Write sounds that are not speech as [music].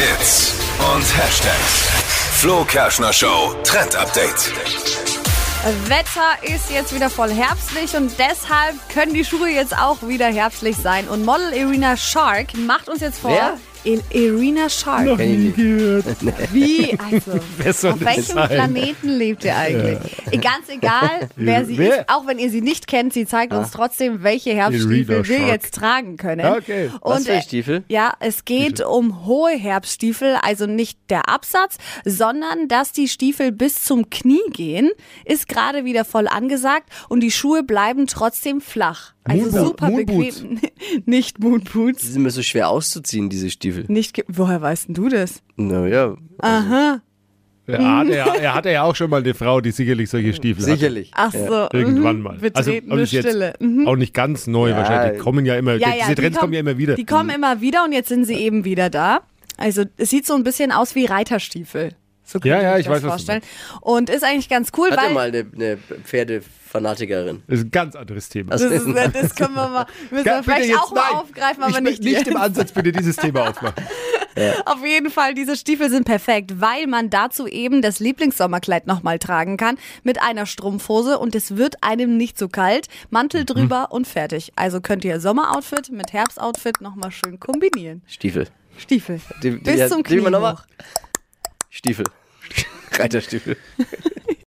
Hits und Hashtags. Flo Kerschner Show Trend Update. Wetter ist jetzt wieder voll herbstlich und deshalb können die Schuhe jetzt auch wieder herbstlich sein. Und Model Irina Shark macht uns jetzt vor. Wer? Il- Irina Shark. Kenn ich nicht. [laughs] Wie? Also, [laughs] auf welchem sein? Planeten lebt ihr eigentlich? Ganz egal, [laughs] wer sie Wer? ist, auch wenn ihr sie nicht kennt, sie zeigt uns trotzdem, welche Herbststiefel Irina wir Shark. jetzt tragen können. Okay. Was Und, für äh, Stiefel? Ja, es geht um hohe Herbststiefel, also nicht der Absatz, sondern dass die Stiefel bis zum Knie gehen, ist gerade wieder voll angesagt und die Schuhe bleiben trotzdem flach. Also Moonboot- super Moonboots. bequem. [laughs] nicht Moonboots. Die sind mir so schwer auszuziehen, diese Stiefel. Nicht woher weißt denn du das? Naja, Aha. Er hatte, ja, er hatte ja auch schon mal eine Frau, die sicherlich solche Stiefel sicherlich. Ach Ja. so. hatte. Irgendwann mhm. mal. Also, Betretene jetzt Stille. Mhm. Auch nicht ganz neu Ja. wahrscheinlich. Die kommen ja immer, Ja, ja, diese die Trends kommen ja immer wieder. Die kommen immer wieder und jetzt sind sie eben wieder da. Also es sieht so ein bisschen aus wie Reiterstiefel. So Ja, ihr ja, euch ich das weiß, was du vorstellen. Und ist eigentlich ganz cool, Hatte weil mal eine, eine Pferdefanatikerin. Das ist ein ganz anderes Thema. Das, ist, das können wir mal, [laughs] müssen Ja, wir vielleicht jetzt auch mal nein. aufgreifen, aber ich nicht, nicht jetzt. im Ansatz bitte dieses Thema aufmachen. [laughs] Auf jeden Fall, diese Stiefel sind perfekt, weil man dazu eben das Lieblingssommerkleid nochmal tragen kann mit einer Strumpfhose und es wird einem nicht so kalt. Mantel drüber und fertig. Also könnt ihr Sommeroutfit mit Herbstoutfit nochmal schön kombinieren. Stiefel. Stiefel. Die- die- Bis ja, zum die Knie. Stiefel. [laughs] Reiterstiefel.